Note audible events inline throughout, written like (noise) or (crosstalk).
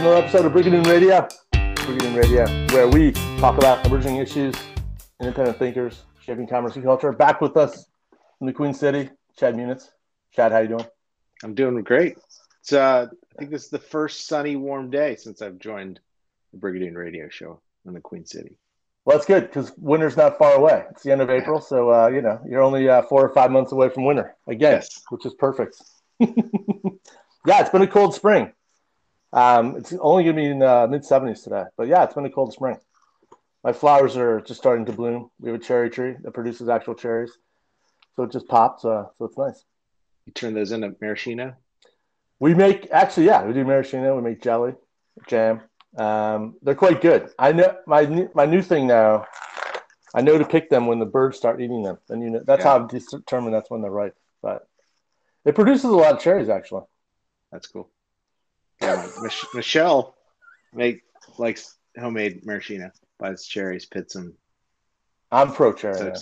another episode of Brigadoon Radio. Brigadoon Radio, where we talk about emerging issues, independent thinkers, shaping commerce and culture. Back with us from the Queen City, Chad Munitz. Chad, how you doing? I'm doing great. It's uh, I think this is the first sunny, warm day since I've joined the Brigadoon Radio Show in the Queen City. Well, that's good because winter's not far away. It's the end of April, so uh, you know you're only uh, four or five months away from winter again, Yes. which is perfect. (laughs) yeah, it's been a cold spring. Um, it's only going to be in uh, mid 70s today, but yeah, it's been a cold spring. My flowers are just starting to bloom. We have a cherry tree that produces actual cherries, so it just popped. Uh, so it's nice. You turn those into maraschino. We make actually, yeah, we do maraschino. We make jelly, jam. Um, they're quite good. I know my new- my new thing now. I know to pick them when the birds start eating them, and you know that's Yeah. how I determine that's when they're ripe. But it produces a lot of cherries, actually. That's cool. Yeah, Mich- Michelle make likes homemade maraschino. Buys cherries, pits them, I'm pro cherry.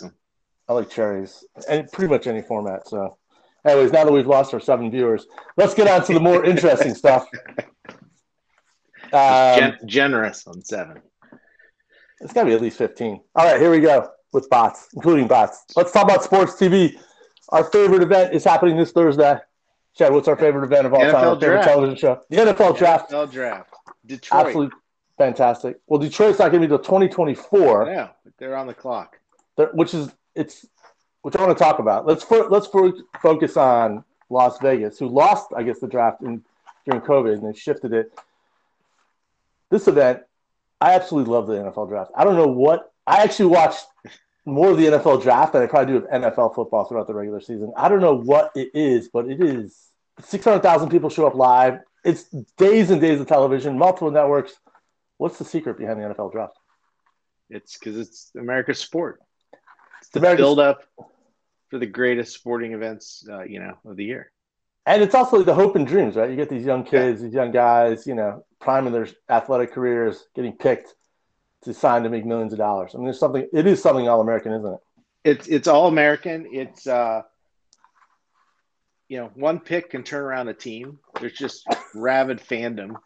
I like cherries, and pretty much any format. So, anyways, now that we've lost our seven viewers, let's get on to the more interesting (laughs) stuff. Um, Gen- generous on seven. It's got to be at least 15. All right, here we go with bots, including bots. Let's talk about sports TV. Our favorite event is happening this Thursday. Chad, what's our favorite event of all time? NFL Our favorite draft. television show? The NFL draft. NFL draft. Detroit. Absolutely fantastic. Well, Detroit's not going to be till 2024, Yeah, they're on the clock. Which is it's which I want to talk about. Let's fo- let's fo- focus on Las Vegas, who lost, I guess, the draft in, during COVID, and they shifted it. This event, I absolutely love the NFL draft. I don't know what I actually watched more of the NFL draft than I probably do of NFL football throughout the regular season. I don't know what it is, but it is 600,000 people show up live. It's days and days of television, multiple networks. What's the secret behind the NFL draft? It's because it's America's sport. It's the America's- build up for the greatest sporting events, uh, you know, of the year. And it's also the hope and dreams, right? You get these young kids, these young guys, you know, priming their athletic careers, getting picked to sign to make millions of dollars. I mean, there's something. It is something all American, isn't it? It's it's all American. It's uh, you know, one pick can turn around a team. There's just rabid fandom.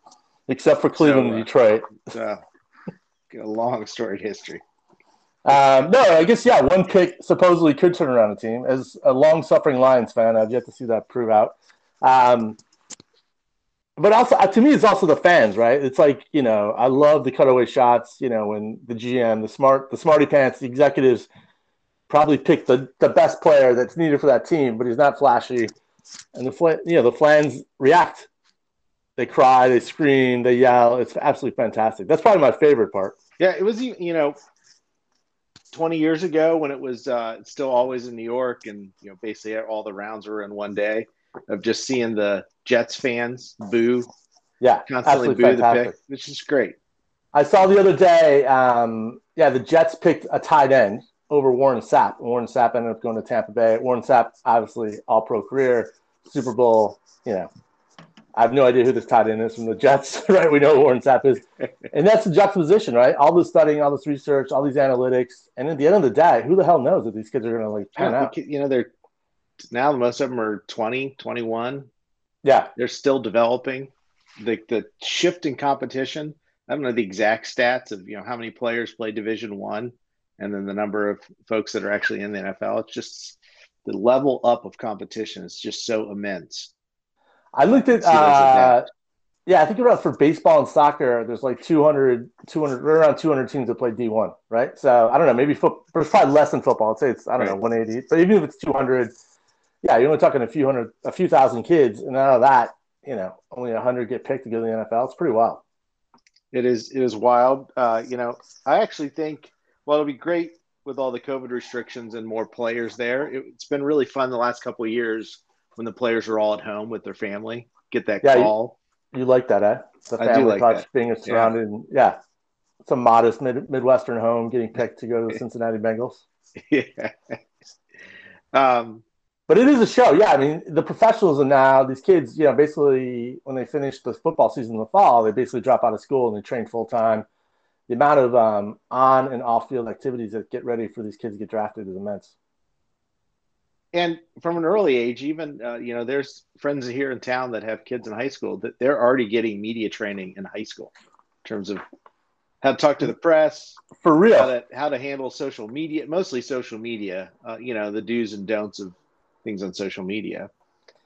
Except for Cleveland So, uh, and Detroit. It's uh, a long storied history. Um, no, I guess yeah. One pick supposedly could turn around a team. As a long-suffering Lions fan, I've yet to see that prove out. Um, but also, uh, to me, it's also the fans, right? It's like you know, I love the cutaway shots. You know, when the GM, the smart, the smarty pants, the executives probably pick the the best player that's needed for that team, but he's not flashy, and the fla- you know the fans react. They cry, they scream, they yell. It's absolutely fantastic. That's probably my favorite part. Yeah, it was you know, twenty years ago when it was uh, still always in New York, and you know, basically all the rounds were in one day. Of just seeing the Jets fans boo, Yeah, constantly boo the pick, which is great. I saw the other day, um, yeah, the Jets picked a tight end over Warren Sapp. Warren Sapp ended up going to Tampa Bay. Warren Sapp, obviously, all pro career, Super Bowl, you know. I have no idea who this tight end is from the Jets, (laughs) right? We know Warren Sapp is. And that's the juxtaposition, right? All this studying, all this research, all these analytics. And at the end of the day, who the hell knows if these kids are going to like out? you know, they're now most of them are 20, 21. Yeah. They're still developing. The the shift in competition. I don't know the exact stats of you know how many players play Division One, and then the number of folks that are actually in the NFL. It's just the level up of competition is just so immense. I looked at, uh, yeah, I think about for baseball and soccer, there's like 200, 200, right around 200 teams that play D1, right? So I don't know, maybe foot, there's probably less than football. I'd say it's, I don't know, 180. But even if it's 200, yeah, you're only talking a few hundred, a few thousand kids. And out of that, you know, only 100 get picked to go to the NFL. It's pretty wild. It is it is wild. Uh, you know, I actually think well it'll be great with all the COVID restrictions and more players there. It, it's been really fun the last couple of years when the players are all at home with their family. Get that Yeah, call. You like that, eh? The I do family like touch, that. being surrounded, and yeah, some modest mid, Midwestern home getting picked to go to the (laughs) Cincinnati Bengals. yeah. Um, But it is a show, yeah. I mean, the professionals are now these kids. You know, basically when they finish the football season in the fall, they basically drop out of school and they train full time. The amount of um, on and off field activities that get ready for these kids to get drafted is immense. and from an early age, even uh, you know, there's friends here in town that have kids in high school that they're already getting media training in high school in terms of how to talk to the press, for real, how to, how to handle social media, mostly social media. Uh, you know, the do's and don'ts of things on social media.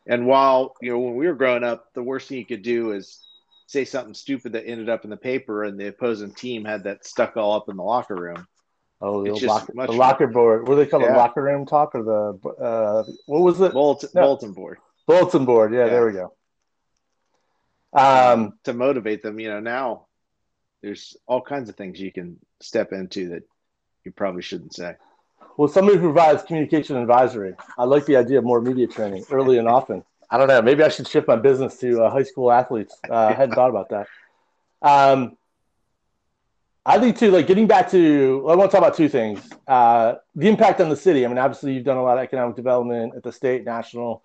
And while you know, when we were growing up, the worst thing you could do is say something stupid that ended up in the paper, and the opposing team had that stuck all up in the locker room. Oh, the, locker, the locker board. What do they call yeah. the locker room talk or the uh, what was it? Bulletin, no. bulletin board. Bulletin board. Yeah, yeah, there we go. Um, to motivate them, you know, now there's all kinds of things you can step into that you probably shouldn't say. Well, somebody who provides communication advisory. I like the idea of more media training early and often. I don't know. Maybe I should shift my business to uh, high school athletes. Uh, I hadn't thought about that. Um, I think too, like getting back to, I want to talk about two things. Uh, the impact on the city. I mean, obviously, you've done a lot of economic development at the state, national,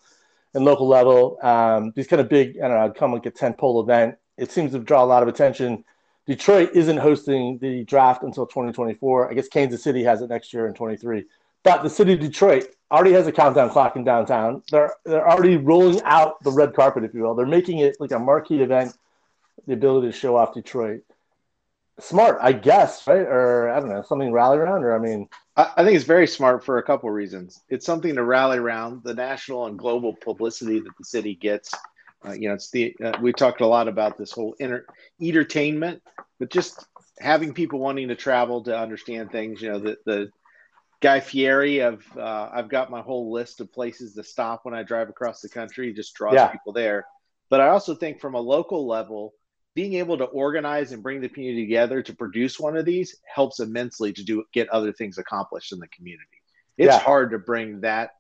and local level. Um, these kind of big, I don't know, I'd come like a tent pole event. It seems to draw a lot of attention. Detroit isn't hosting the draft until 2024. I guess Kansas City has it next year in 23. But the city of Detroit already has a countdown clock in downtown. They're they're already rolling out the red carpet, if you will. They're making it like a marquee event. The ability to show off Detroit smart, I guess, right? Or I don't know, something rally around. Or I mean, I, I think it's very smart for a couple of reasons. It's something to rally around the national and global publicity that the city gets. Uh, you know, it's the uh, we talked a lot about this whole inter- entertainment, but just having people wanting to travel to understand things. You know, the the Guy Fieri of uh, I've got my whole list of places to stop when I drive across the country. Just draws yeah. people there. But I also think from a local level, being able to organize and bring the community together to produce one of these helps immensely to do get other things accomplished in the community. It's yeah. hard to bring that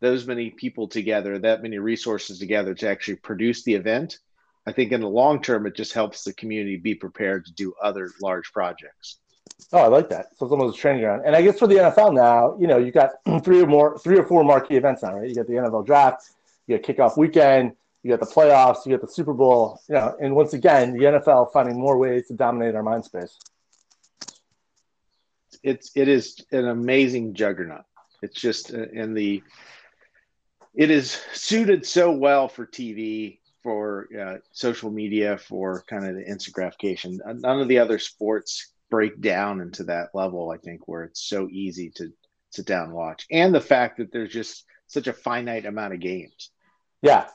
those many people together, that many resources together to actually produce the event. I think in the long term, it just helps the community be prepared to do other large projects. Oh, I like that. So it's almost a training ground. And I guess for the NFL now, you know, you got (clears throat) three or more, three or four marquee events now, right? You got the NFL draft, you got kickoff weekend, you got the playoffs, you got the Super Bowl, you know, and once again, the NFL finding more ways to dominate our mind space. It's it is an amazing juggernaut. It's just in uh, the it is suited so well for TV, for uh, social media, for kind of the instant gratification. None of the other sports break down into that level. I think where it's so easy to sit down and watch, and the fact that there's just such a finite amount of games. Yeah,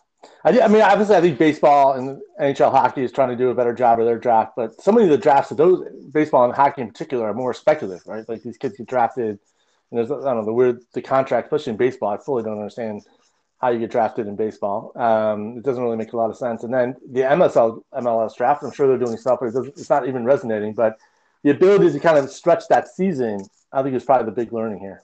I, I, mean, obviously, I think baseball and NHL hockey is trying to do a better job of their draft, but so many of the drafts of those baseball and hockey in particular are more speculative, right? Like these kids get drafted, and there's I don't know the weird the contract, especially in baseball. I fully don't understand how you get drafted in baseball. Um, it doesn't really make a lot of sense. And then the MSL MLS draft, I'm sure they're doing stuff, but it it's not even resonating. But the ability to kind of stretch that season, I think, is probably the big learning here.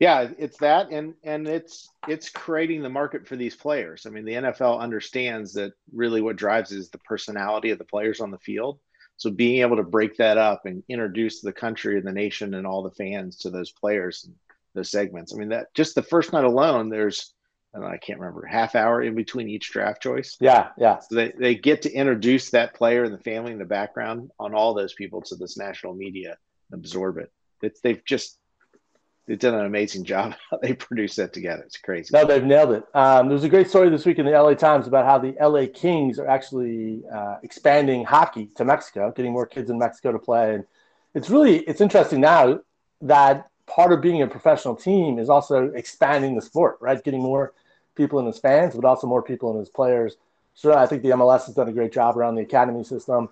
Yeah it's that and and it's it's creating the market for these players. I mean the nfl understands that really what drives is the personality of the players on the field. So being able to break that up and introduce the country and the nation and all the fans to those players and those segments. I mean that just the first night alone there's I, know, I can't remember half hour in between each draft choice. Yeah, yeah. So they, they get to introduce that player and the family in the background on all those people to this national media and absorb it. It's, they've just they've done an amazing job. (laughs) they produced that together. It's crazy. No, they've nailed it. Um, there was a great story this week in the LA Times about how the LA Kings are actually uh, expanding hockey to Mexico, getting more kids in Mexico to play. And it's really it's interesting now that part of being a professional team is also expanding the sport, right? Getting more people in as fans, but also more people in as players. So I think the MLS has done a great job around the academy system.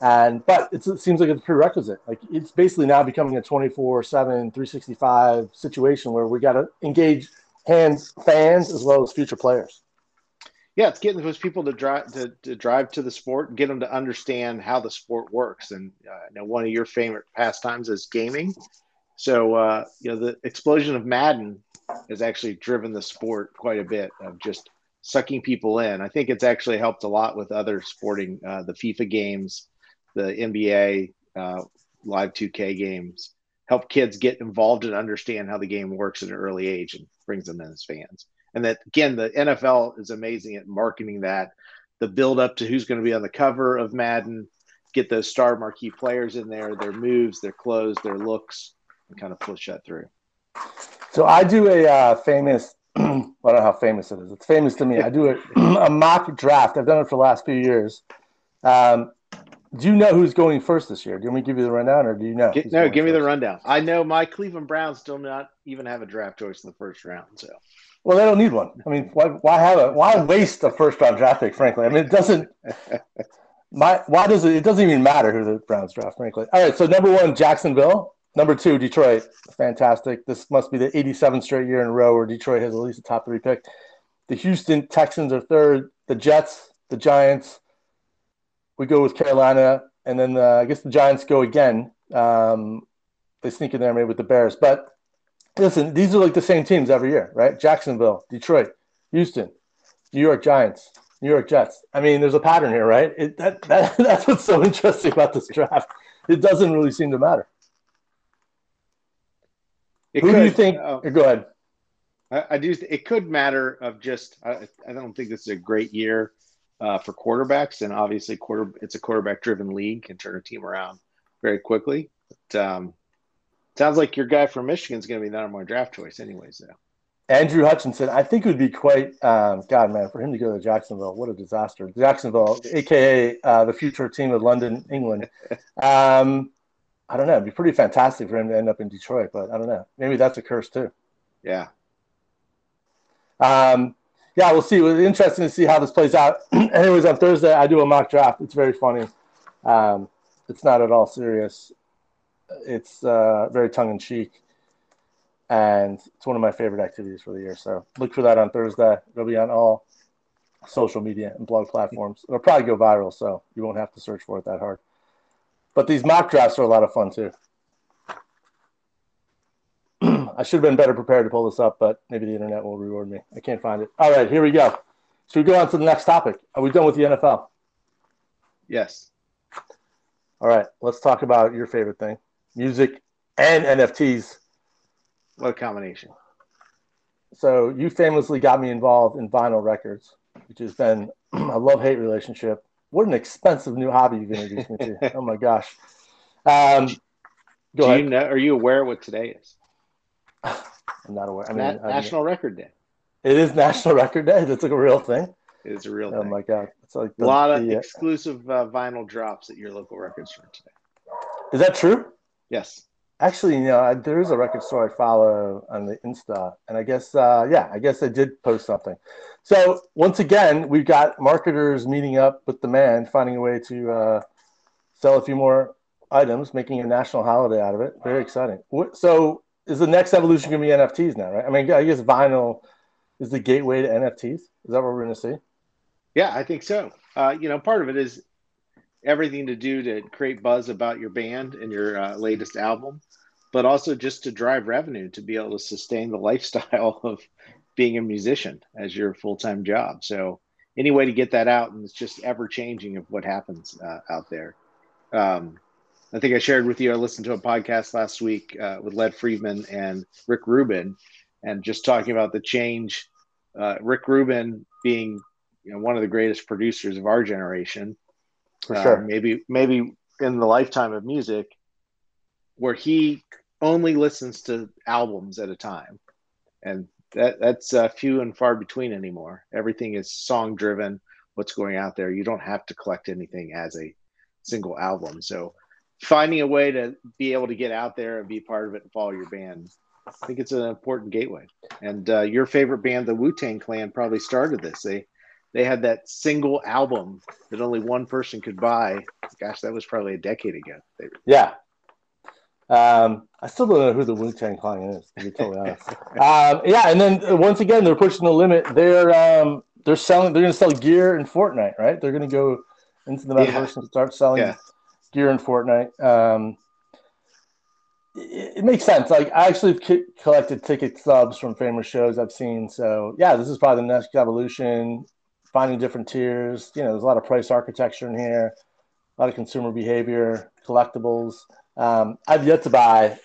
And but it seems like it's prerequisite. Like it's basically now becoming a 24 7, 365 situation where we got to engage hands, fans as well as future players. Yeah, it's getting those people to drive to, to drive to the sport get them to understand how the sport works. And uh, I know one of your favorite pastimes is gaming. So uh, you know the explosion of Madden has actually driven the sport quite a bit of just sucking people in. I think it's actually helped a lot with other sporting, uh, the FIFA games, the NBA uh, live 2K games, help kids get involved and understand how the game works at an early age and brings them in as fans. And that again, the NFL is amazing at marketing that, the build up to who's going to be on the cover of Madden, get those star marquee players in there, their moves, their clothes, their looks, and kind of push that through. So I do a uh, famous. (clears throat) I don't know how famous it is. It's famous to me. I do a, (clears throat) a mock draft. I've done it for the last few years. Um, do you know who's going first this year? Do you want me to give you the rundown, or do you know? Get, no, give me the rundown. I know my Cleveland Browns still not even have a draft choice in the first round. So, well, they don't need one. I mean, why, why have a why waste a first round draft pick? Frankly, I mean, it doesn't. (laughs) My why does it? It doesn't even matter who the Browns draft. Frankly, all right. So number one, Jacksonville. Number two, Detroit. Fantastic. This must be the 87th straight year in a row where Detroit has at least a top three pick. The Houston Texans are third. The Jets, the Giants. We go with Carolina, and then uh, I guess the Giants go again. Um, they sneak in there maybe with the Bears. But listen, these are like the same teams every year, right? Jacksonville, Detroit, Houston, New York Giants, New York Jets. I mean, there's a pattern here, right? It, that, that, (laughs) that's what's so interesting about this draft. It doesn't really seem to matter. It Who could, do you think? Uh, go ahead. I, I, do. It could matter of just. I, I don't think this is a great year uh, for quarterbacks, and obviously, quarter. It's a quarterback-driven league. Can turn a team around very quickly. But, um, sounds like your guy from Michigan is going to be the number one draft choice, anyways. Though. Andrew Hutchinson, I think it would be quite, um, God, man, for him to go to Jacksonville. What a disaster. Jacksonville, aka uh, the future team of London, England. (laughs) Um, I don't know. It'd be pretty fantastic for him to end up in Detroit, but I don't know. Maybe that's a curse too. Yeah. Um, yeah, we'll see. It's interesting to see how this plays out. (clears throat) Anyways, on Thursday, I do a mock draft. It's very funny. Um, it's not at all serious. It's uh, very tongue in cheek, and it's one of my favorite activities for the year. So look for that on Thursday. It'll be on all social media and blog platforms. It'll probably go viral, so you won't have to search for it that hard. But these mock drafts are a lot of fun too. (clears throat) I should have been better prepared to pull this up, but maybe the internet will reward me. I can't find it. All right, here we go. Should we go on to the next topic? Are we done with the NFL? Yes. All right, let's talk about your favorite thing music and NFTs. What a combination. So, you famously got me involved in vinyl records, which has been (clears throat) a love hate relationship what an expensive new hobby you've introduced me to. (laughs) oh my gosh. Um, go Do ahead. you know? Are you aware what today is? I'm not aware. I mean, Na- National I mean, Record Day. It is National Record Day. That's like a real thing. It is a real oh thing. my god! It's like the, a lot of the, uh, exclusive uh, vinyl drops at your local record store today. Is that true? Yes. Actually, you know, there is a record store I follow on the Insta, and I guess, uh, yeah, I guess I did post something. So once again, we've got marketers meeting up with the man, finding a way to uh, sell a few more items, making a national holiday out of it. Very exciting. So is the next evolution going to be NFTs now, right? I mean, I guess vinyl is the gateway to NFTs. Is that what we're going to see? Yeah, I think so. Uh, you know, part of it is everything to do to create buzz about your band and your uh, latest album, but also just to drive revenue to be able to sustain the (laughs) lifestyle of being a musician as your full time job. So any way to get that out, and it's just ever changing of what happens uh, out there. Um, I think I shared with you. I listened to a podcast last week uh, with Lex Fridman and Rick Rubin, and just talking about the change. Uh, Rick Rubin being you know one of the greatest producers of our generation, for sure. Uh, maybe maybe in the lifetime of music, where he only listens to albums at a time, and that that's uh, few and far between anymore. Everything is song driven. What's going out there, you don't have to collect anything as a single album. So finding a way to be able to get out there and be part of it and follow your band, I think it's an important gateway. And uh, your favorite band, the Wu Tang Clan, probably started this. They they had that single album that only one person could buy. Gosh, that was probably a decade ago. Yeah, um, I still don't know who the Wu Tang Clan is, to be totally honest. (laughs) um, yeah, and then uh, once again, they're pushing the limit. They're um, they're selling. They're going to sell gear in Fortnite, right? They're going to go into the metaverse yeah. and start selling yeah. gear in Fortnite. Um, it, it, makes sense. Like I actually collected ticket stubs from famous shows I've seen. So yeah, this is probably the next evolution. Finding different tiers. You know, there's a lot of price architecture in here, a lot of consumer behavior, collectibles. Um, I've yet to buy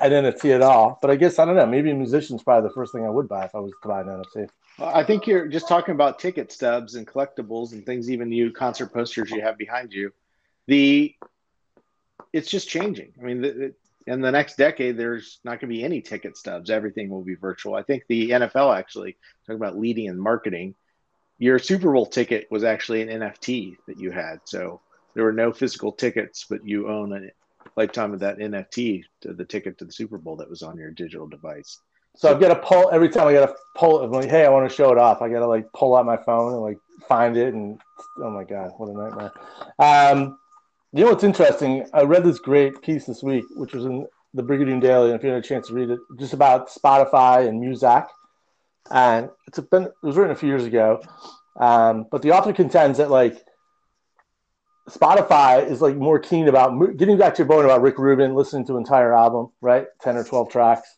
an NFT at all, but I guess I don't know. Maybe a musician's probably the first thing I would buy if I was to buy an NFT. I think you're just talking about ticket stubs and collectibles and things. Even you concert posters you have behind you, the it's just changing. I mean, the, the in the next decade, there's not going to be any ticket stubs. Everything will be virtual. I think the NFL actually talking about leading in marketing. Your Super Bowl ticket was actually an NFT that you had, so there were no physical tickets, but you own a lifetime of that NFT to the ticket to the Super Bowl that was on your digital device. So I've got to pull every time I got to pull. Like, hey, I want to show it off. I got to like pull out my phone and like find it, and oh my god, what a nightmare. Um, you know what's interesting? I read this great piece this week, which was in the Brigadoon Daily, and if you had a chance to read it, just about Spotify and Muzak. And it's been it was written a few years ago, um, but the author contends that like Spotify is like more keen about getting back to your point about Rick Rubin listening to entire album, right? Ten or twelve tracks.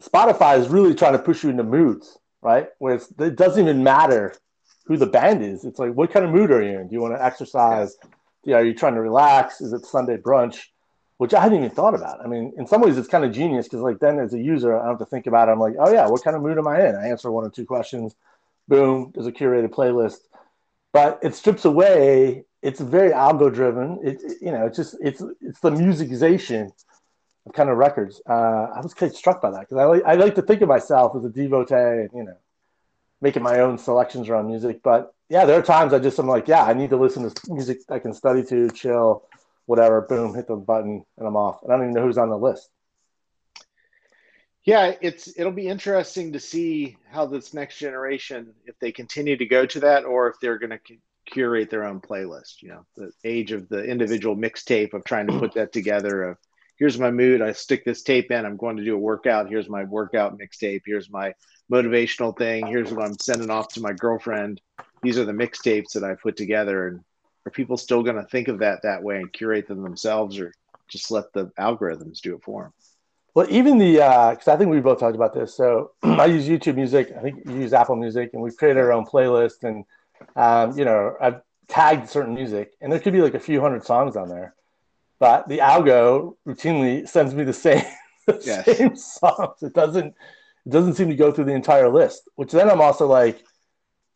Spotify is really trying to push you into moods, right? Where it doesn't even matter who the band is. It's like, what kind of mood are you in? Do you want to exercise? Yeah, are you trying to relax? Is it Sunday brunch? Which I hadn't even thought about. I mean, in some ways, it's kind of genius because, like, then as a user, I don't have to think about it. I'm like, oh yeah, what kind of mood am I in? I answer one or two questions. Boom, there's a curated playlist. But it strips away. It's very algo driven. It, it, you know, it's just it's it's the musicization of kind of records. Uh, I was kind of struck by that because I like I like to think of myself as a devotee, and you know, making my own selections around music. But yeah, there are times I just I'm like, yeah, I need to listen to music I can study to, chill, whatever. Boom, hit the button, and I'm off. And I don't even know who's on the list. Yeah, it's it'll be interesting to see how this next generation, if they continue to go to that, or if they're going to curate their own playlist. You know, the age of the individual mixtape of trying to put that together. Of here's my mood. I stick this tape in. I'm going to do a workout. Here's my workout mixtape. Here's my motivational thing. Here's what I'm sending off to my girlfriend. These are the mixtapes that I put together. And are people still going to think of that that way and curate them themselves, or just let the algorithms do it for them? Well, even the because uh, I think we both talked about this. So (clears throat) I use YouTube Music. I think you use Apple Music, and we've created our own playlist. And um, you know, I've tagged certain music, and there could be like a few hundred songs on there, but the algo routinely sends me the same (laughs) the yes. same songs. It doesn't it doesn't seem to go through the entire list. Which then I'm also like,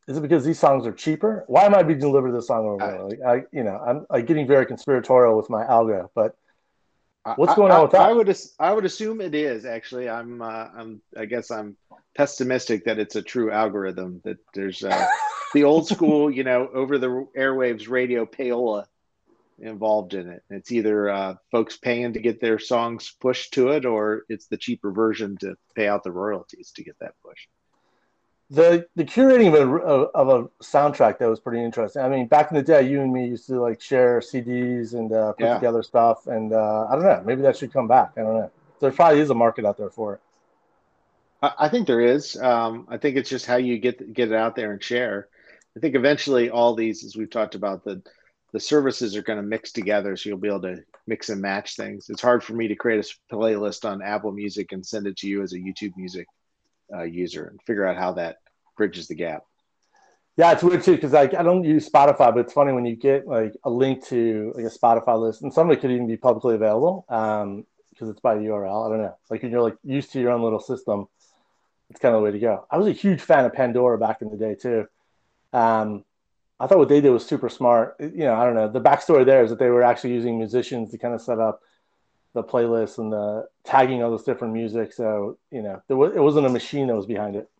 is it because these songs are cheaper? Why am I being delivered this song over there? Like I, you know, I'm like getting very conspiratorial with my algo, but what's going I, on with that? I would, I would assume it is actually. I'm, uh, I'm, I guess I'm pessimistic that it's a true algorithm. That there's uh, (laughs) the old school, you know, over the airwaves radio payola involved in it. It's either uh, folks paying to get their songs pushed to it, or it's the cheaper version to pay out the royalties to get that push. The the curating of a, of a soundtrack that was pretty interesting. I mean, back in the day, you and me used to like share CDs and uh, put yeah. together stuff, and uh, I don't know, maybe that should come back. I don't know. There probably is a market out there for it. I, I think there is. Um, I think it's just how you get get it out there and share. I think eventually all these, as we've talked about, the the services are going to mix together so you'll be able to mix and match things it's hard for me to create a playlist on apple music and send it to you as a youtube music uh, user and figure out how that bridges the gap yeah it's weird too because like i don't use spotify but it's funny when you get like a link to like a spotify list and some of it could even be publicly available um because it's by url i don't know like when you're like used to your own little system it's kind of the way to go i was a huge fan of pandora back in the day too um I thought what they did was super smart. You know, I don't know. The backstory there is that they were actually using musicians to kind of set up the playlist and the tagging all this different music. So you know, there was, it wasn't a machine that was behind it.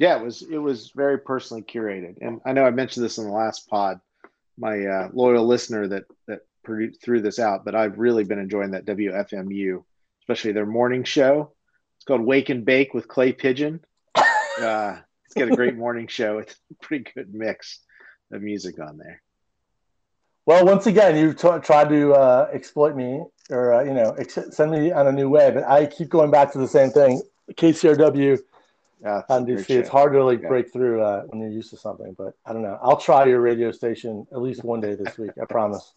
Yeah, it was. It was very personally curated. And I know I mentioned this in the last pod. My uh, loyal listener that that produced, threw this out, but I've really been enjoying that WFMU, especially their morning show. It's called Wake and Bake with Clay Pigeon. (laughs) Uh, it's got a great morning show. It's a pretty good mix of music on there. Well, once again, you t- tried to uh, exploit me or, uh, you know, ex- send me on a new way, but I keep going back to the same thing. KCRW yeah, on see, It's hard to like yeah. break through uh, when you're used to something, but I don't know. I'll try your radio station at least one day this week. I (laughs) promise.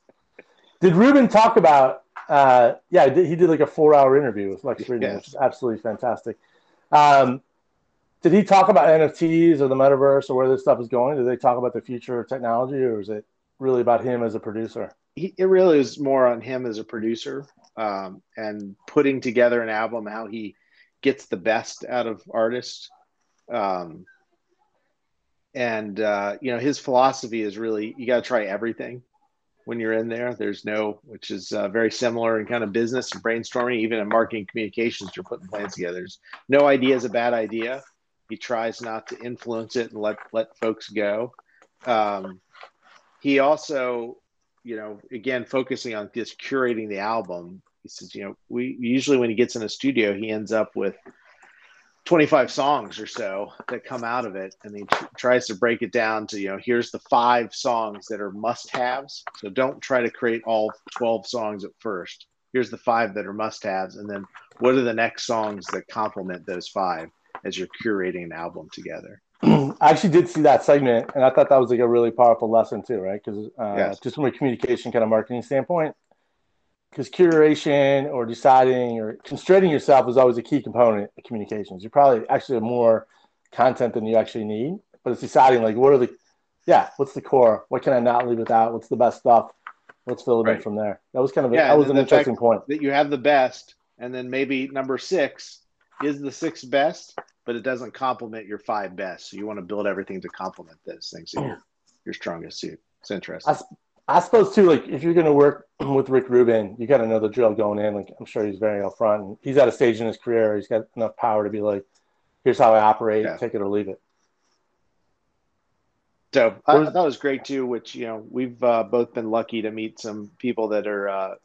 Did Rubin talk about? Uh, yeah, he did like a four-hour interview with Lex Fridman, yes. which is absolutely fantastic. Um, did he talk about NFTs or the metaverse or where this stuff is going? Did they talk about the future of technology, or is it really about him as a producer? He, it really is more on him as a producer um, and putting together an album, how he gets the best out of artists. Um, and uh, you know, his philosophy is really you got to try everything. when you're in there. There's no, which is uh, very similar in kind of business and brainstorming, even in marketing communications, you're putting plans together. There's no idea is a bad idea. He tries not to influence it and let let folks go. Um, he also, you know, again focusing on just curating the album. He says, you know, we usually when he gets in a studio, he ends up with 25 songs or so that come out of it. And he t- tries to break it down to you know here's the five songs that are must haves so don't try to create all 12 songs at first. Here's the five that are must haves and then what are the next songs that complement those five as you're curating an album together? (clears throat) I actually did see that segment and i thought that was like a really powerful lesson too right? Because uh, yes. just from a communication kind of marketing standpoint because curation or deciding or constraining yourself is always a key component of communications. You're probably actually have more content than you actually need, but it's deciding like what are the yeah, what's the core? What can I not leave without? What's the best stuff? Let's fill it right. in from there. That was kind of yeah, that was an interesting point. That you have the best, and then maybe number six is the sixth best, but it doesn't complement your five best. So you want to build everything to complement those things. So your your strongest suit. It's interesting. I, I suppose too, like if you're going to work (clears throat) with Rick Rubin, you got to know the drill going in. Like I'm sure he's very upfront. And he's at a stage in his career. He's got enough power to be like, "Here's how I operate. Yeah. Take it or leave it." So I, I, thought it was great too. Which you know we've uh, both been lucky to meet some people that are uh,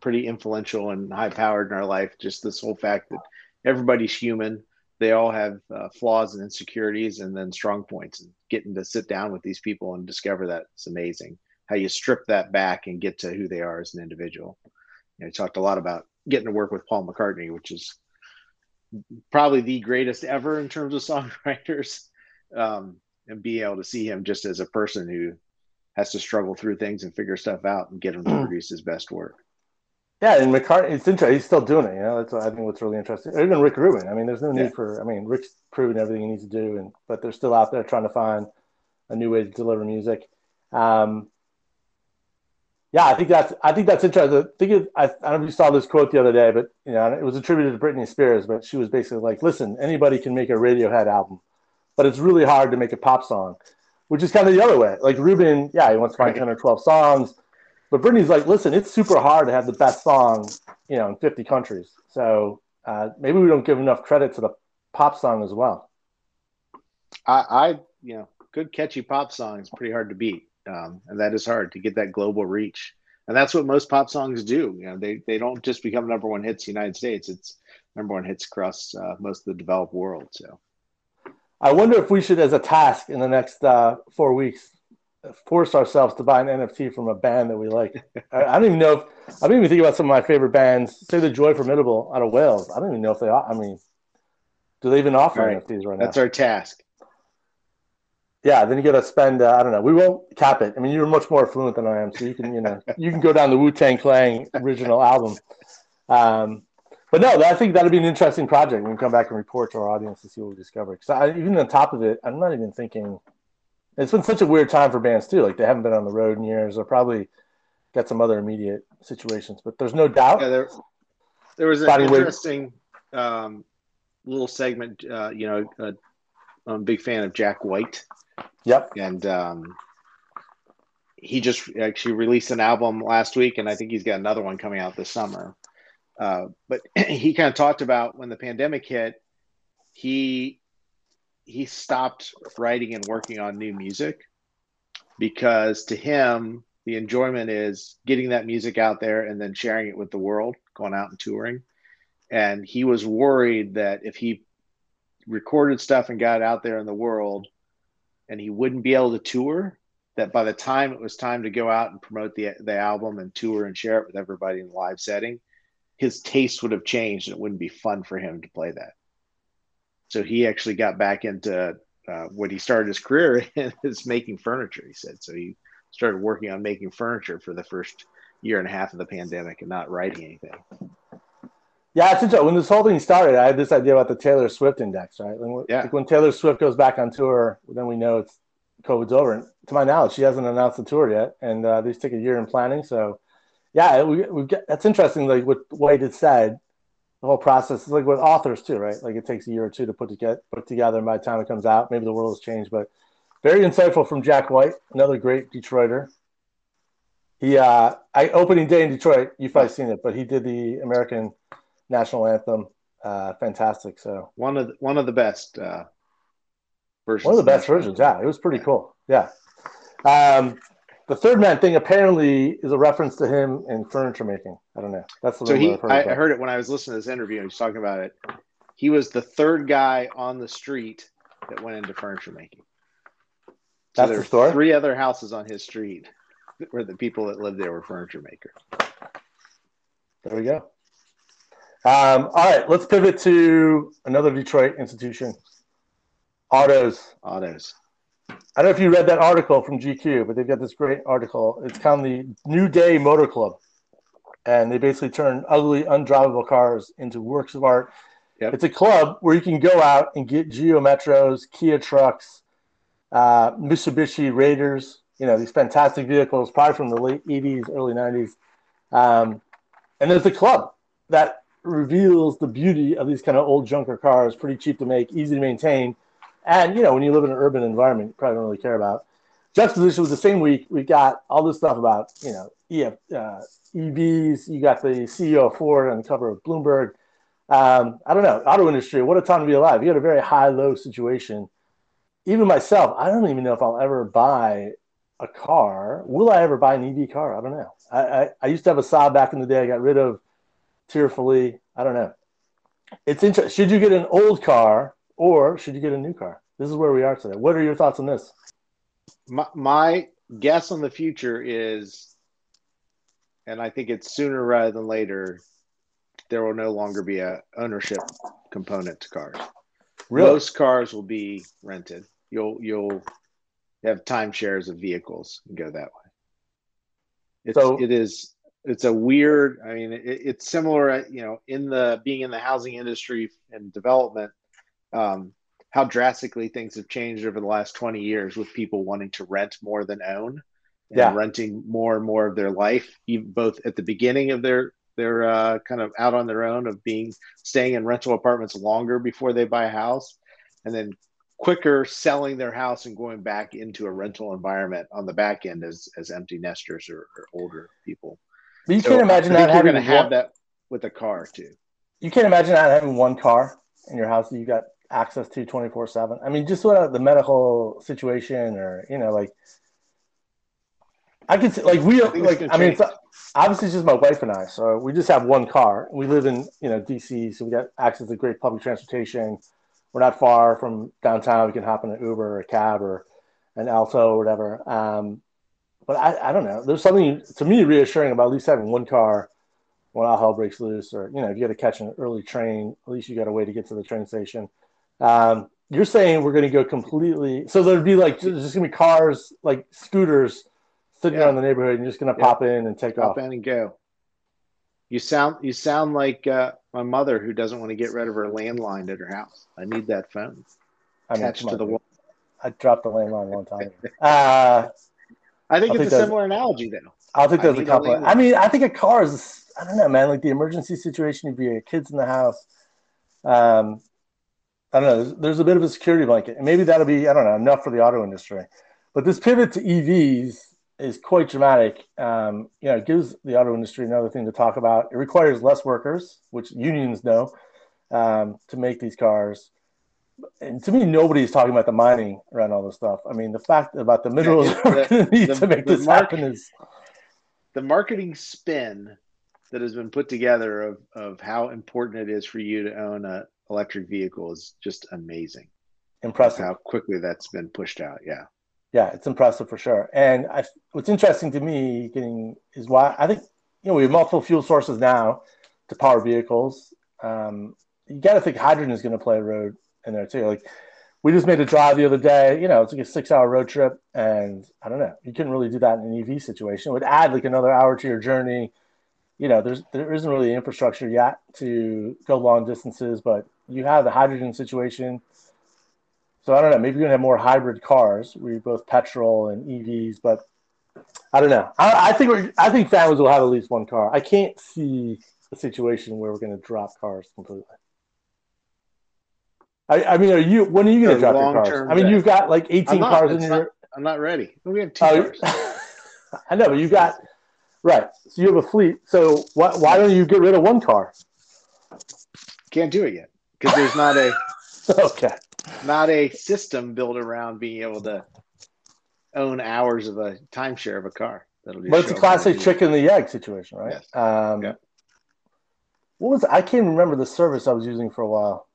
pretty influential and high powered in our life. Just this whole fact that everybody's human. They all have uh, flaws and insecurities, and then strong points. And getting to sit down with these people and discover that is amazing how you strip that back and get to who they are as an individual. You know, talked a lot about getting to work with Paul McCartney, which is probably the greatest ever in terms of (laughs) songwriters, um, and being able to see him just as a person who has to struggle through things and figure stuff out and get him to mm. produce his best work. Yeah, and McCartney, it's interesting. He's still doing it. You know, that's what I think what's really interesting. Or even Rick Rubin. I mean, there's no need yeah. for. I mean, Rick's proven everything he needs to do, and but they're still out there trying to find a new way to deliver music. Um, yeah, I think that's I think that's interesting. I think it, I, I don't know if you saw this quote the other day, but you know it was attributed to Britney Spears, but she was basically like, "Listen, anybody can make a Radiohead album, but it's really hard to make a pop song," which is kind of the other way. Like Rubin, yeah, he wants to find ten or twelve songs, but Britney's like, "Listen, it's super hard to have the best song, you know, in fifty countries. So uh, maybe we don't give enough credit to the pop song as well." I, I you know, good catchy pop song is pretty hard to beat um, and that is hard to get that global reach. And that's what most pop songs do. You know, they they don't just become number one hits in the United States. It's number one hits across uh, most of the developed world. So, I wonder if we should, as a task in the next uh, four weeks, force ourselves to buy an NFT from a band that we like. (laughs) I, I, don't even know if I don't even think about some of my favorite bands. Say the Joy Formidable out of Wales. I don't even know if they. Are, I mean, do they even offer right. NFTs right now? That's our task yeah, then you got to spend. Uh, I don't know. We won't cap it. I mean, you're much more fluent than I am, so you can, you know, (laughs) you can go down the Wu Tang Clan original album. Um, but no, I think that'd be an interesting project. We can come back and report to our audience to see what we discover. Because even on top of it, I'm not even thinking. It's been such a weird time for bands too. Like they haven't been on the road in years, or probably got some other immediate situations. But there's no doubt. Yeah, there, there was an interesting um, little segment. Uh, you know, uh, I'm a big fan of Jack White Yep. And um, he just actually released an album last week, and I think he's got another one coming out this summer. Uh, but (clears throat) he kind of talked about when the pandemic hit, he he stopped writing and working on new music because to him the enjoyment is getting that music out there and then sharing it with the world, going out and touring. And he was worried that if he recorded stuff and got out there in the world, and he wouldn't be able to tour that by the time it was time to go out and promote the the album and tour and share it with everybody in the live setting his taste would have changed and it wouldn't be fun for him to play that. So he actually got back into uh, what he started his career (laughs) in is making furniture he said. So he started working on making furniture for the first year and a half of the pandemic and not writing anything yeah, it's interesting. When this whole thing started, I had this idea about the Taylor Swift index, right? When, yeah. Like when Taylor Swift goes back on tour, then we know it's COVID's over. And to my knowledge, she hasn't announced the tour yet, and uh, these take a year in planning. So, yeah, we we get that's interesting. Like what White had said, the whole process is like with authors too, right? Like it takes a year or two to put to get put together, and by the time it comes out, maybe the world has changed. But very insightful from Jack White, another great Detroiter. He uh, I opening day in Detroit. You've probably seen it, but he did the American national anthem. Uh, fantastic. So one of the, one of the best uh, versions. One of the best versions. Yeah, it was pretty cool. Yeah. Um, the third man thing apparently is a reference to him in furniture making. I don't know. That's the so he. Heard I, I heard it when I was listening to this interview. and He was talking about it. He was the third guy on the street that went into furniture making. So That's the story. Three other houses on his street where the people that lived there were furniture makers. There we go. Um, all right, let's pivot to another Detroit institution. Autos. Autos. I don't know if you read that article from GQ, but they've got this great article. It's called the New Day Motor Club. And they basically turn ugly, undrivable cars into works of art. Yep. It's a club where you can go out and get Geo Metros, Kia trucks, uh, Mitsubishi Raiders, you know, these fantastic vehicles, probably from the late 80s, early 90s. Um, and there's a club that reveals the beauty of these kind of old junker cars, pretty cheap to make, easy to maintain. And, you know, when you live in an urban environment, you probably don't really care about. Juxtaposition was the same week. We got all this stuff about, you know, EF, uh, EVs. You got the CEO of Ford on the cover of Bloomberg. Um, I don't know, auto industry, what a time to be alive. You had a very high low situation. Even myself, I don't even know if I'll ever buy a car. Will I ever buy an EV car? I don't know. I, I, I used to have a Saab back in the day. I got rid of tearfully. I don't know. It's interesting. Should you get an old car or should you get a new car? This is where we are today. What are your thoughts on this? My, my guess on the future is, and I think it's sooner rather than later, there will no longer be a ownership component to cars. Really? Most cars will be rented. You'll you'll have timeshares of vehicles and go that way. It's so, it is it's a weird. I mean, it, it's similar. You know, in the being in the housing industry and development, um, how drastically things have changed over the last twenty years with people wanting to rent more than own, and yeah. renting more and more of their life, even both at the beginning of their their uh, kind of out on their own of being staying in rental apartments longer before they buy a house, and then quicker selling their house and going back into a rental environment on the back end as as empty nesters or, or older people. But you so can't imagine not having to have that with a car too. You can't imagine not having one car in your house that you got access to 24 7 i mean just what the medical situation or you know like i could say like we like i mean obviously it's just my wife and i so we just have one car. We live in you know dc so we got access to great public transportation. We're not far from downtown. We can hop in an uber or a cab or an alto or whatever. Um, but I, I don't know. There's something to me reassuring about at least having one car when all hell breaks loose, or you know, if you got to catch an early train, at least you got a way to get to the train station. Um, you're saying we're going to go completely. So there'd be like there's just going to be cars like scooters sitting yeah. around the neighborhood, and you're just going to yeah. pop in and take pop off. in and go. You sound you sound like uh, my mother who doesn't want to get rid of her landline at her house. I need that phone I attached to the wall. I dropped the landline one time. uh, I think I'll it's a similar analogy, though. I think there's a couple. I mean, I think a car is. I don't know, man. Like the emergency situation, if you have kids in the house, um, I don't know. There's, there's, a bit of a security blanket, and maybe that'll be I don't know enough for the auto industry. But this pivot to EVs is quite dramatic. Um, you know, it gives the auto industry another thing to talk about. It requires less workers, which unions know, um, to make these cars and to me, nobody's talking about the mining around all this stuff. I mean, the fact about the minerals yeah, (laughs) we're need the, to make this market, happen is the marketing spin that has been put together of of how important it is for you to own an electric vehicle is just amazing. Impressive how quickly that's been pushed out. Yeah, yeah, it's impressive for sure. And I, what's interesting to me, getting is why I think you know we have multiple fuel sources now to power vehicles. Um, you got to think hydrogen is going to play a role in there too. Like we just made a drive the other day. You know, it's like a six-hour road trip, and I don't know. You couldn't really do that in an EV situation. It would add like another hour to your journey. You know, there's there isn't really infrastructure yet to go long distances, but you have the hydrogen situation. So I don't know. Maybe you're gonna have more hybrid cars, you're both petrol and EVs, but I don't know. I, I think I think families will have at least one car. I can't see a situation where we're going to drop cars completely. I, I mean, are you? When are you going to drop your cars? I mean, you've got like 18 not, cars in your. I'm not ready. We have two oh, cars. (laughs) I know, but you've got Right. So you have a fleet. So why why don't you get rid of one car? Can't do it yet because there's not a (laughs) okay. not a system built around being able to own hours of a timeshare of a car. That'll be, but it's a classic chicken and the egg situation, right? Yes. Um, yeah. What was I can't remember the service I was using for a while.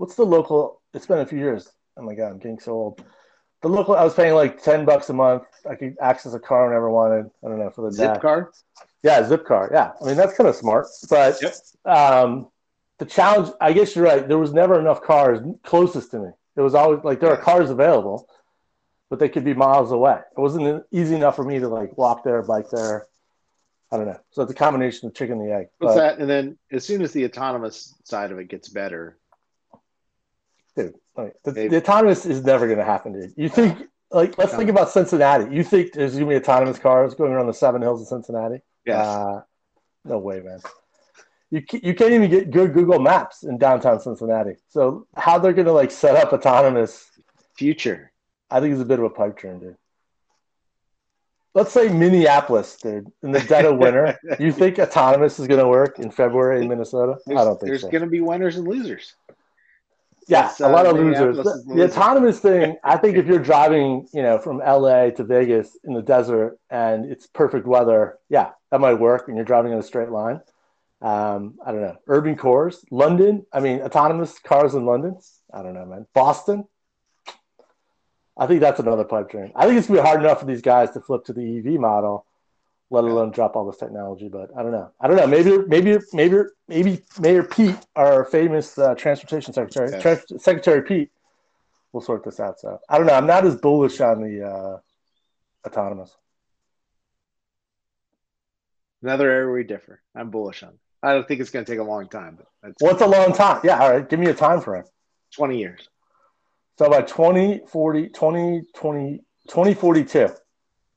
What's the local? It's been a few years. Oh my god, I'm getting so old. The local, I was paying like ten bucks a month. I could access a car whenever I wanted. I don't know for the Zipcar. Yeah, Zipcar. Yeah, I mean that's kind of smart. But yep. um, the challenge, I guess you're right. There was never enough cars closest to me. It was always like there are cars available, but they could be miles away. It wasn't easy enough for me to like walk there, bike there. I don't know. So it's a combination of chicken and the egg. What's but, that? And then as soon as the autonomous side of it gets better, like, the, the, autonomous is never going to happen, dude. You think like let's think about Cincinnati. You think there's going to be autonomous cars going around the seven hills of Cincinnati? Yes. Uh, no way, man. You you can't even get good Google Maps in downtown Cincinnati. So how they're going to like set up autonomous future? I think it's a bit of a pipe dream, dude. Let's say Minneapolis, dude, in the dead of winter. (laughs) you think autonomous is going to work in February in Minnesota? There's, I don't think so. there's so. going to be winners and losers. Yeah, a lot of losers. The, the autonomous thing, (laughs) I think if you're driving, you know, from LA to Vegas in the desert and it's perfect weather, yeah, that might work and you're driving in a straight line. Um, I don't know. Urban cores, London. I mean, autonomous cars in London. I don't know, man. Boston. I think that's another pipe dream. I think it's gonna be hard enough for these guys to flip to the EV model, let alone drop all this technology. But I don't know. I don't know. Maybe, maybe, maybe, maybe Mayor Pete, our famous uh, transportation secretary. Trans- Secretary Pete, will sort this out. So I don't know. I'm not as bullish on the uh, autonomous. Another area we differ. I'm bullish on. I don't think it's going to take a long time. But What's a long time? Yeah, all right. Give me a time frame. 20 years. So by 2040, 20, 20, 2042.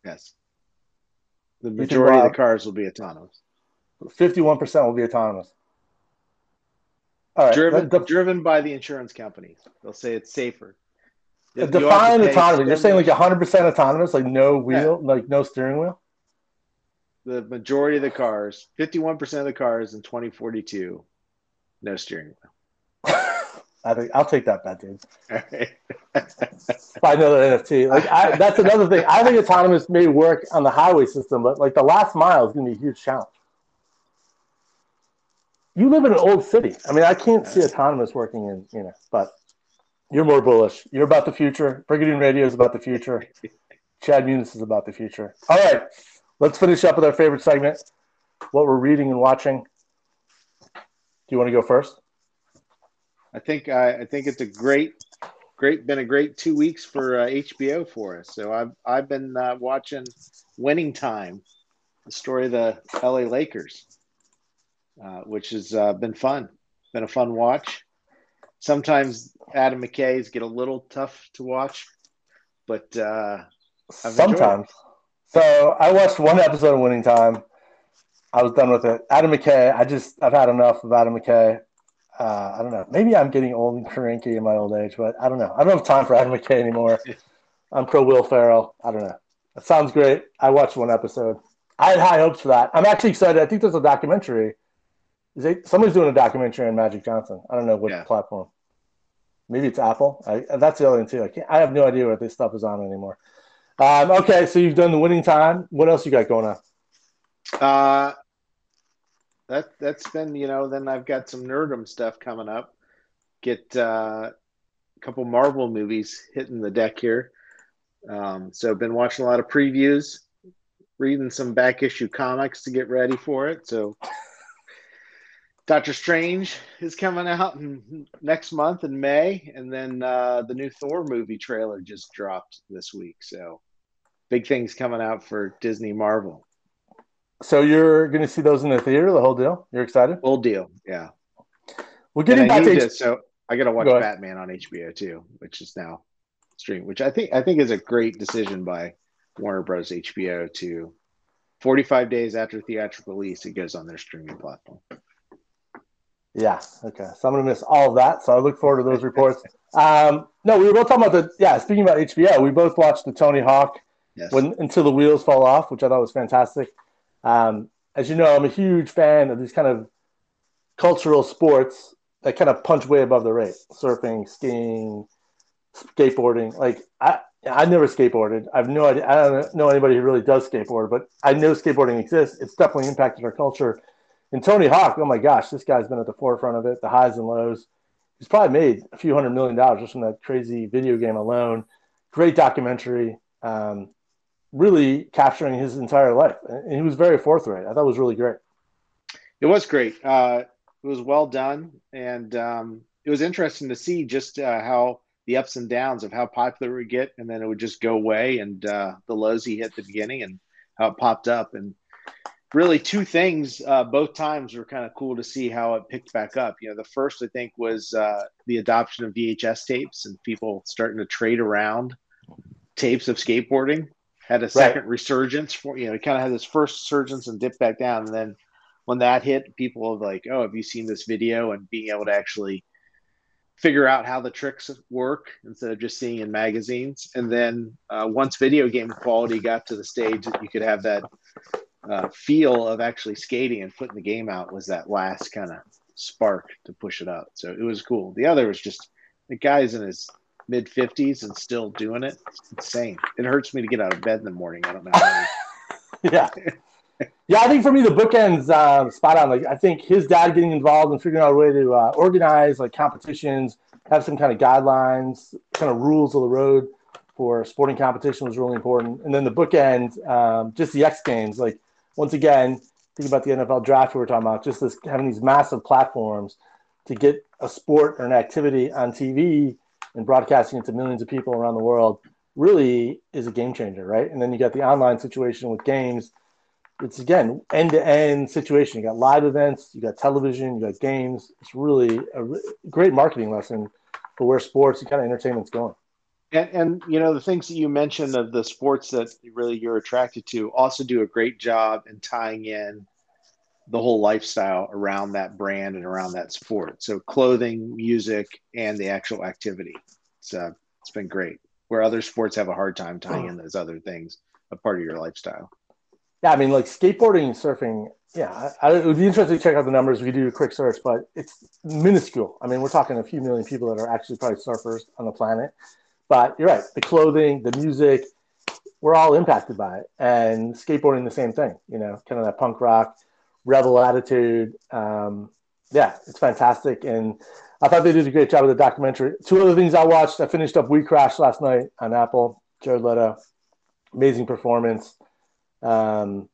Yes. The majority of the cars will be autonomous. 51% will be autonomous. All right. Driven, the, the, driven by the insurance companies. They'll say it's safer. define autonomy. You're saying like 100% autonomous, like no wheel, yeah. like no steering wheel? the majority of the cars, 51% of the cars in 2042, no steering wheel. I think I'll take that bet, dude. Buy another NFT. Like I, that's another thing. I think autonomous may work on the highway system, but like the last mile is going to be a huge challenge. You live in an old city. I mean, I can't see autonomous working in you know, but you're more bullish. You're about the future. Brigadoon Radio is about the future. Chad Munitz is about the future. All right let's finish up with our favorite segment what we're reading and watching. Do you want to go first? I think uh, I think it's a great, great, been a great two weeks for uh, HBO for us. So I've I've been uh, watching Winning Time, the story of the LA Lakers, uh, which has uh, been fun. Been a fun watch. Sometimes Adam McKay's get a little tough to watch, but uh, sometimes. So I watched one episode of Winning Time. I was done with it. Adam McKay. I just I've had enough of Adam McKay. Uh, I don't know. Maybe I'm getting old and cranky in my old age, but I don't know. I don't have time for Adam McKay anymore. (laughs) I'm pro Will Ferrell. I don't know. It sounds great. I watched one episode. I had high hopes for that. I'm actually excited. I think there's a documentary. Is it, somebody's doing a documentary on Magic Johnson. I don't know what yeah. platform. Maybe it's Apple. I, that's the other thing too. I can't. I have no idea what this stuff is on anymore. Um, okay, so you've done the winning time. What else you got going on? Uh, that that's been you know. Then I've got some nerdum stuff coming up. Get uh, a couple Marvel movies hitting the deck here. Um, so been watching a lot of previews, reading some back issue comics to get ready for it. So (laughs) Doctor Strange is coming out in, next month in May, and then uh, the new Thor movie trailer just dropped this week. So big things coming out for Disney Marvel. So you're going to see those in the theater, the whole deal? You're excited? Whole deal, yeah. We're getting back to H- so I got to watch Go Batman on HBO too, which is now streaming. Which I think I think is a great decision by Warner Bros. HBO to 45 days after theatrical release, it goes on their streaming platform. Yeah. Okay. So I'm gonna miss all of that. So I look forward to those reports. (laughs) Um, no, we were both talking about the yeah. Speaking about HBO, we both watched the Tony Hawk yes. when until the wheels fall off, which I thought was fantastic. Um, as you know, I'm a huge fan of these kind of cultural sports that kind of punch way above the rate: surfing, skiing, skateboarding. Like I, I never skateboarded. I've no idea. I don't know anybody who really does skateboard, but I know skateboarding exists. It's definitely impacted our culture. And Tony Hawk, oh my gosh, this guy's been at the forefront of it, the highs and lows. He's probably made a few hundred million dollars just from that crazy video game alone. Great documentary, um, really capturing his entire life. And he was very forthright. I thought it was really great. It was great. Uh, it was well done. And um, it was interesting to see just uh, how the ups and downs of how popular it would get, and then it would just go away, and uh, the lows he hit at the beginning, and how it popped up, and really two things. Uh, both times were kind of cool to see how it picked back up. You know, the first I think was uh, the adoption of VHS tapes and people starting to trade around tapes of skateboarding. Had a second right. resurgence for you know, it kind of had this first resurgence and dipped back down, and then when that hit, people were like, "Oh, have you seen this video?" and being able to actually figure out how the tricks work instead of just seeing in magazines. And then uh, once video game quality got to the stage that you could have that uh, feel of actually skating and putting the game out was that last kind of spark to push it up. So it was cool. The other was just the guy's in his mid 50s and still doing it. It's insane. It hurts me to get out of bed in the morning. I don't know. (laughs) yeah. Yeah, I think for me the bookends uh, spot on. Like I think his dad getting involved and figuring out a way to uh, organize like competitions, have some kind of guidelines, kind of rules of the road for sporting competition was really important. And then the bookend, um, just the X Games. Like once again, think about the NFL draft we were talking about. Just this having these massive platforms to get a sport or an activity on TV and broadcasting it to millions of people around the world really is a game changer, right? And then you got the online situation with games it's again end to end situation. You got live events, you got television, you got games. It's really a re- great marketing lesson for where sports and kind of entertainment's going. And, and you know the things that you mentioned of the sports that really you're attracted to also do a great job in tying in the whole lifestyle around that brand and around that sport. So clothing, music, and the actual activity. Uh, it's been great. Where other sports have a hard time tying in those other things, a part of your lifestyle yeah, I mean, like skateboarding and surfing. Yeah, I, I, it would be interesting to check out the numbers. We do a quick search, but it's minuscule. I mean, we're talking a few million people that are actually probably surfers on the planet. But you're right. The clothing, the music, we're all impacted by it. And skateboarding, the same thing. You know, kind of that punk rock, rebel attitude. Um, yeah, it's fantastic. And I thought they did a great job with the documentary. Two other things I watched. I finished up We Crash last night on Apple. Jared Leto, amazing performance. Um,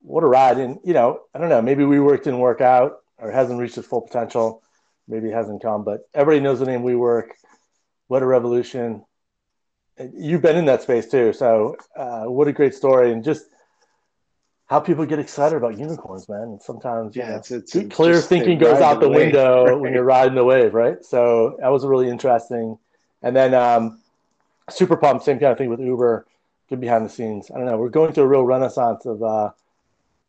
what a ride! And you know, I don't know. Maybe WeWork didn't work out or hasn't reached its full potential. Maybe it hasn't come, but everybody knows the name WeWork. What a revolution! You've been in that space too, so uh, what a great story! And just how people get excited about unicorns, man. And sometimes, yeah, know, it's, it's clear thinking goes out the, the window (laughs) right. when you're riding the wave, right? So that was really interesting. And then um, super pumped, same kind of thing with Uber good behind the scenes. I don't know. We're going through a real renaissance of uh,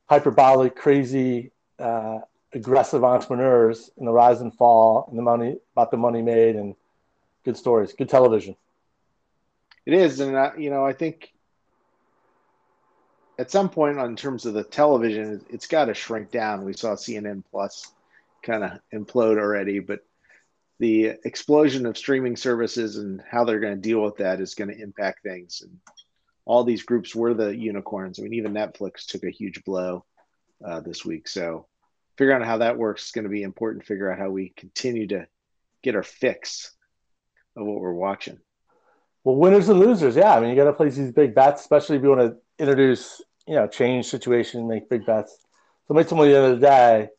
hyperbolic, crazy, uh, aggressive entrepreneurs in the rise and fall and the money about the money made and good stories, good television. It is, and I, you know, I think at some point, in terms of the television, it's got to shrink down. We saw CNN Plus kind of implode already, but the explosion of streaming services and how they're going to deal with that is going to impact things. And all these groups were the unicorns. I mean, even Netflix took a huge blow uh, this week. So figuring out how that works is going to be important. Figure out how we continue to get our fix of what we're watching. Well, winners and losers, yeah. I mean, you got to place these big bets, especially if you want to introduce, you know, change situation, make big bets. So, make someone the the day,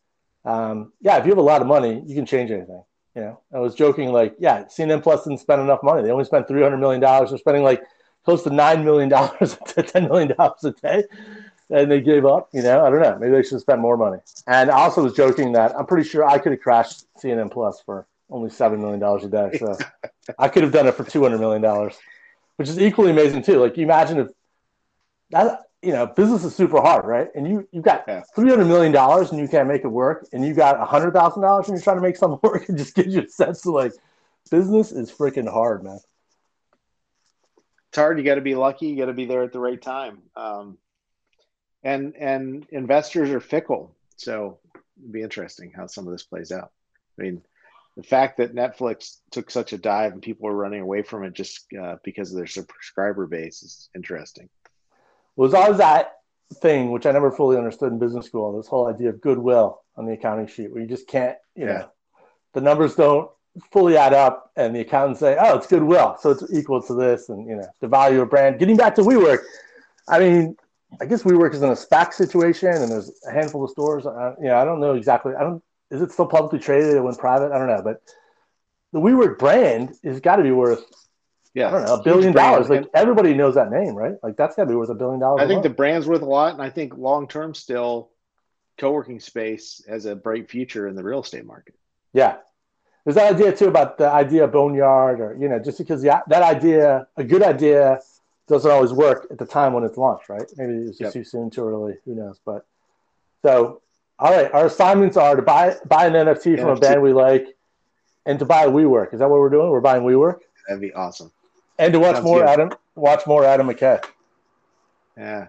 um, yeah, if you have a lot of money, you can change anything. You know, I was joking, like, yeah, CNN Plus didn't spend enough money. They only spent three hundred million dollars. They're spending like close to nine million dollars (laughs) to ten million dollars a day, and they gave up. You know, I don't know. Maybe they should spend more money. And I also was joking that I'm pretty sure I could have crashed CNN Plus for only seven million dollars a day. So (laughs) I could have done it for two hundred million dollars, which is equally amazing too. Like, you imagine if that. You know, business is super hard, right? And you you got three hundred million dollars and you can't make it work, and you got hundred thousand dollars and you're trying to make something (laughs) work. It just gives you a sense of like, business is freaking hard, man it's hard. You got to be lucky. You got to be there at the right time. Um, and and investors are fickle, so it'd be interesting how some of this plays out. I mean, the fact that Netflix took such a dive and people are running away from it just uh, because of their subscriber base is interesting. Was always that thing which I never fully understood in business school. This whole idea of goodwill on the accounting sheet, where you just can't, you yeah. know, the numbers don't fully add up, and the accountants say, "Oh, it's goodwill, so it's equal to this," and you know, the value of brand. Getting back to WeWork, I mean, I guess WeWork is in a SPAC situation, and there's a handful of stores. Uh, you know, I don't know exactly. I don't. Is it still publicly traded? It went private. I don't know, but the WeWork brand has got to be worth. Yeah, I don't know, a billion dollars. Like everybody knows that name, right? Like that's got to be worth a billion dollars. I think the brand's worth a lot, and I think long term still, co-working space has a bright future in the real estate market. Yeah, there's that idea too about the idea of boneyard, or you know, just because yeah, that idea, a good idea, doesn't always work at the time when it's launched, right? Maybe it's just yep. too soon, too early. Who knows? But so, all right, our assignments are to buy buy an NFT, NFT. from a band we like, and to buy WeWork. Is that what we're doing? We're buying WeWork. That'd be awesome. And to watch Sounds more good. Adam, watch more Adam McKay. Yeah.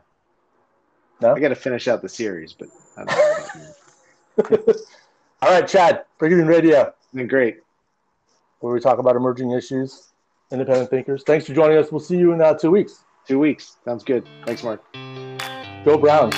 No, I got to finish out the series, but. (laughs) all right, Chad, Brigadoon Radio. Been great. Where we talk about emerging issues, independent thinkers. Thanks for joining us. We'll see you in uh, two weeks. Two weeks. Sounds good. Thanks, Marc. Go Browns.